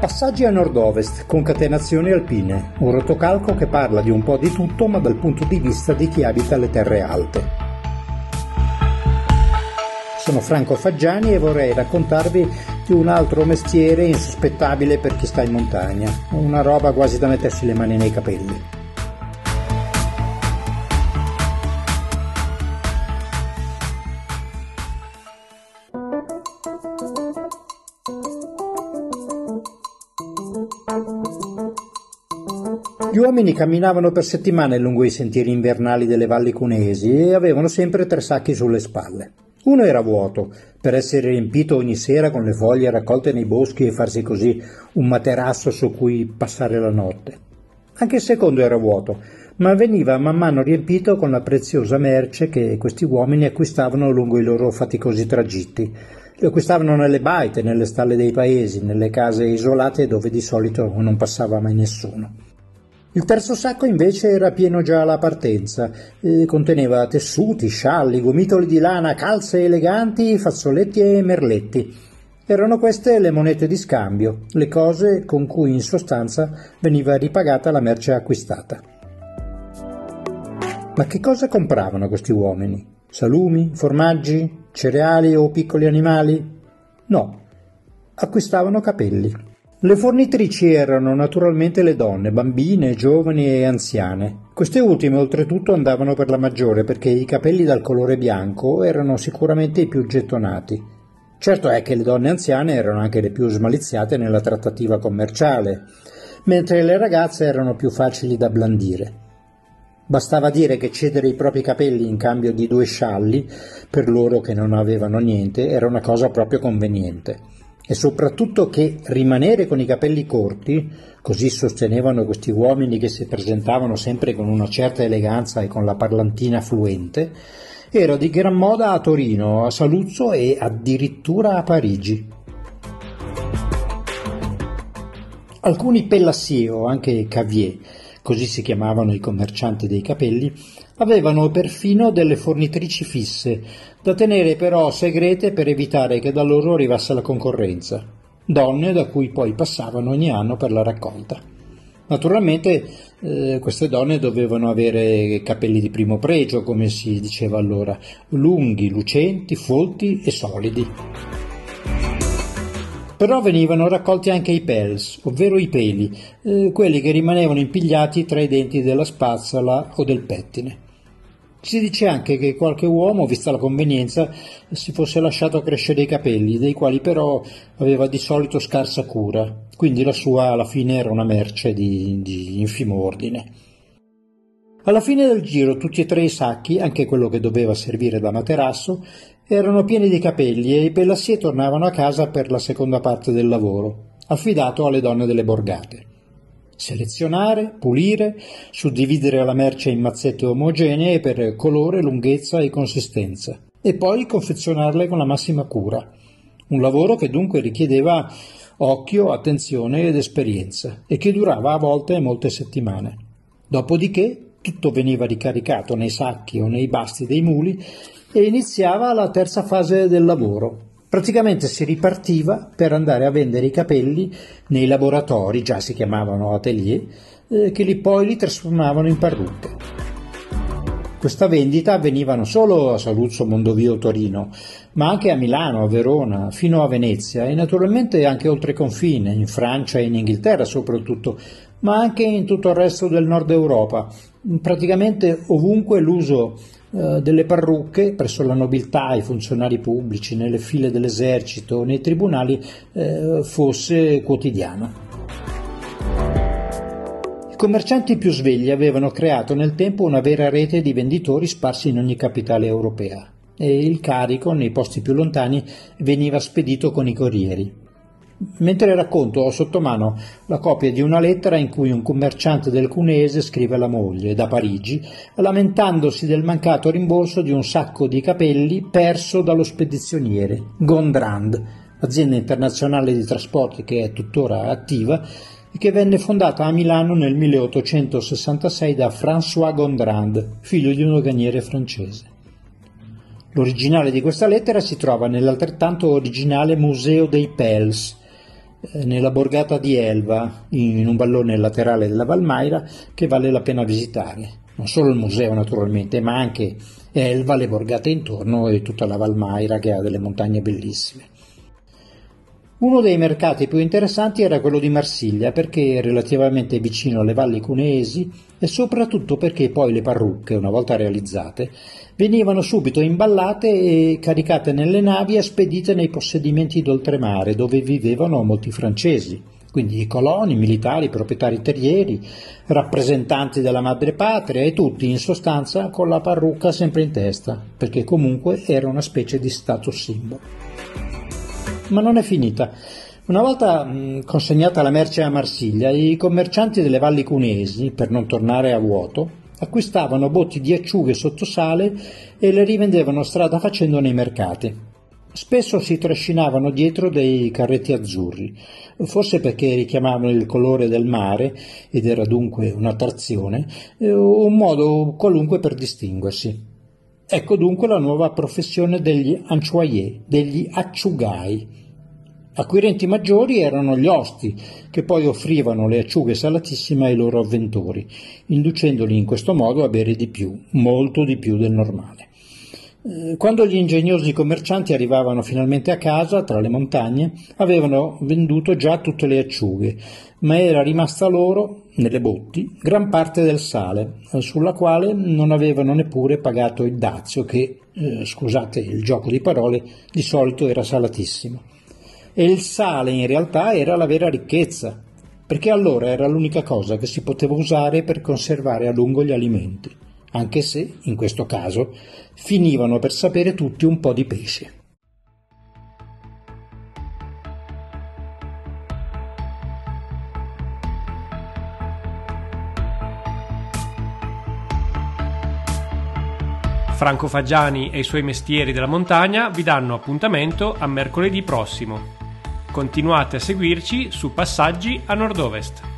Passaggi a nord-ovest, concatenazioni alpine, un rotocalco che parla di un po' di tutto ma dal punto di vista di chi abita le terre alte. Sono Franco Faggiani e vorrei raccontarvi di un altro mestiere insospettabile per chi sta in montagna, una roba quasi da mettersi le mani nei capelli. Gli uomini camminavano per settimane lungo i sentieri invernali delle valli cuneesi e avevano sempre tre sacchi sulle spalle. Uno era vuoto, per essere riempito ogni sera con le foglie raccolte nei boschi e farsi così un materasso su cui passare la notte. Anche il secondo era vuoto, ma veniva man mano riempito con la preziosa merce che questi uomini acquistavano lungo i loro faticosi tragitti. Li acquistavano nelle baite, nelle stalle dei paesi, nelle case isolate dove di solito non passava mai nessuno. Il terzo sacco invece era pieno già alla partenza, e conteneva tessuti, scialli, gomitoli di lana, calze eleganti, fazzoletti e merletti. Erano queste le monete di scambio, le cose con cui in sostanza veniva ripagata la merce acquistata. Ma che cosa compravano questi uomini? Salumi, formaggi, cereali o piccoli animali? No, acquistavano capelli. Le fornitrici erano naturalmente le donne, bambine, giovani e anziane. Queste ultime oltretutto andavano per la maggiore perché i capelli dal colore bianco erano sicuramente i più gettonati. Certo è che le donne anziane erano anche le più smaliziate nella trattativa commerciale, mentre le ragazze erano più facili da blandire. Bastava dire che cedere i propri capelli in cambio di due scialli, per loro che non avevano niente, era una cosa proprio conveniente e soprattutto che rimanere con i capelli corti, così sostenevano questi uomini che si presentavano sempre con una certa eleganza e con la parlantina fluente, era di gran moda a Torino, a Saluzzo e addirittura a Parigi. Alcuni pellassier o anche cavier, così si chiamavano i commercianti dei capelli, avevano perfino delle fornitrici fisse, da tenere però segrete per evitare che da loro arrivasse la concorrenza, donne da cui poi passavano ogni anno per la raccolta. Naturalmente eh, queste donne dovevano avere capelli di primo pregio, come si diceva allora, lunghi, lucenti, folti e solidi. Però venivano raccolti anche i pels, ovvero i peli, eh, quelli che rimanevano impigliati tra i denti della spazzola o del pettine. Si dice anche che qualche uomo, vista la convenienza, si fosse lasciato crescere i capelli, dei quali però aveva di solito scarsa cura, quindi la sua alla fine era una merce di, di infimo ordine. Alla fine del giro tutti e tre i sacchi, anche quello che doveva servire da materasso, erano pieni di capelli e i pellassier tornavano a casa per la seconda parte del lavoro, affidato alle donne delle borgate selezionare, pulire, suddividere la merce in mazzette omogenee per colore, lunghezza e consistenza e poi confezionarle con la massima cura. Un lavoro che dunque richiedeva occhio, attenzione ed esperienza e che durava a volte molte settimane. Dopodiché tutto veniva ricaricato nei sacchi o nei basti dei muli e iniziava la terza fase del lavoro, Praticamente si ripartiva per andare a vendere i capelli nei laboratori, già si chiamavano atelier, eh, che li poi li trasformavano in parrucche. Questa vendita avveniva non solo a Saluzzo, Mondovio, Torino, ma anche a Milano, a Verona, fino a Venezia e naturalmente anche oltre confine, in Francia e in Inghilterra soprattutto, ma anche in tutto il resto del nord Europa. Praticamente ovunque l'uso eh, delle parrucche presso la nobiltà, i funzionari pubblici, nelle file dell'esercito, nei tribunali, eh, fosse quotidiano. I commercianti più svegli avevano creato nel tempo una vera rete di venditori sparsi in ogni capitale europea e il carico nei posti più lontani veniva spedito con i corrieri. Mentre racconto ho sotto mano la copia di una lettera in cui un commerciante del Cunese scrive alla moglie da Parigi lamentandosi del mancato rimborso di un sacco di capelli perso dallo spedizioniere Gondrand, azienda internazionale di trasporti che è tuttora attiva e che venne fondata a Milano nel 1866 da François Gondrand, figlio di un doganiere francese. L'originale di questa lettera si trova nell'altrettanto originale Museo dei Pels, nella borgata di Elva, in un vallone laterale della Valmaira, che vale la pena visitare. Non solo il museo naturalmente, ma anche Elva, le borgate intorno e tutta la Valmaira che ha delle montagne bellissime. Uno dei mercati più interessanti era quello di Marsiglia perché è relativamente vicino alle valli cuneesi e soprattutto perché poi le parrucche, una volta realizzate, venivano subito imballate e caricate nelle navi e spedite nei possedimenti d'oltremare dove vivevano molti francesi, quindi i coloni, militari, proprietari terrieri, rappresentanti della madrepatria e tutti in sostanza con la parrucca sempre in testa, perché comunque era una specie di status symbol. Ma non è finita. Una volta mh, consegnata la merce a Marsiglia, i commercianti delle valli cunesi, per non tornare a vuoto, acquistavano botti di acciughe sotto sale e le rivendevano strada facendo nei mercati. Spesso si trascinavano dietro dei carretti azzurri, forse perché richiamavano il colore del mare ed era dunque un'attrazione, eh, un modo qualunque per distinguersi. Ecco dunque la nuova professione degli anchoier, degli acciugai, Acquirenti maggiori erano gli osti, che poi offrivano le acciughe salatissime ai loro avventori, inducendoli in questo modo a bere di più, molto di più del normale. Eh, quando gli ingegnosi commercianti arrivavano finalmente a casa, tra le montagne, avevano venduto già tutte le acciughe, ma era rimasta loro, nelle botti, gran parte del sale, sulla quale non avevano neppure pagato il dazio che, eh, scusate il gioco di parole, di solito era salatissimo. E il sale in realtà era la vera ricchezza, perché allora era l'unica cosa che si poteva usare per conservare a lungo gli alimenti, anche se, in questo caso, finivano per sapere tutti un po' di pesce. Franco Faggiani e i suoi mestieri della montagna vi danno appuntamento a mercoledì prossimo. Continuate a seguirci su Passaggi a Nord-Ovest.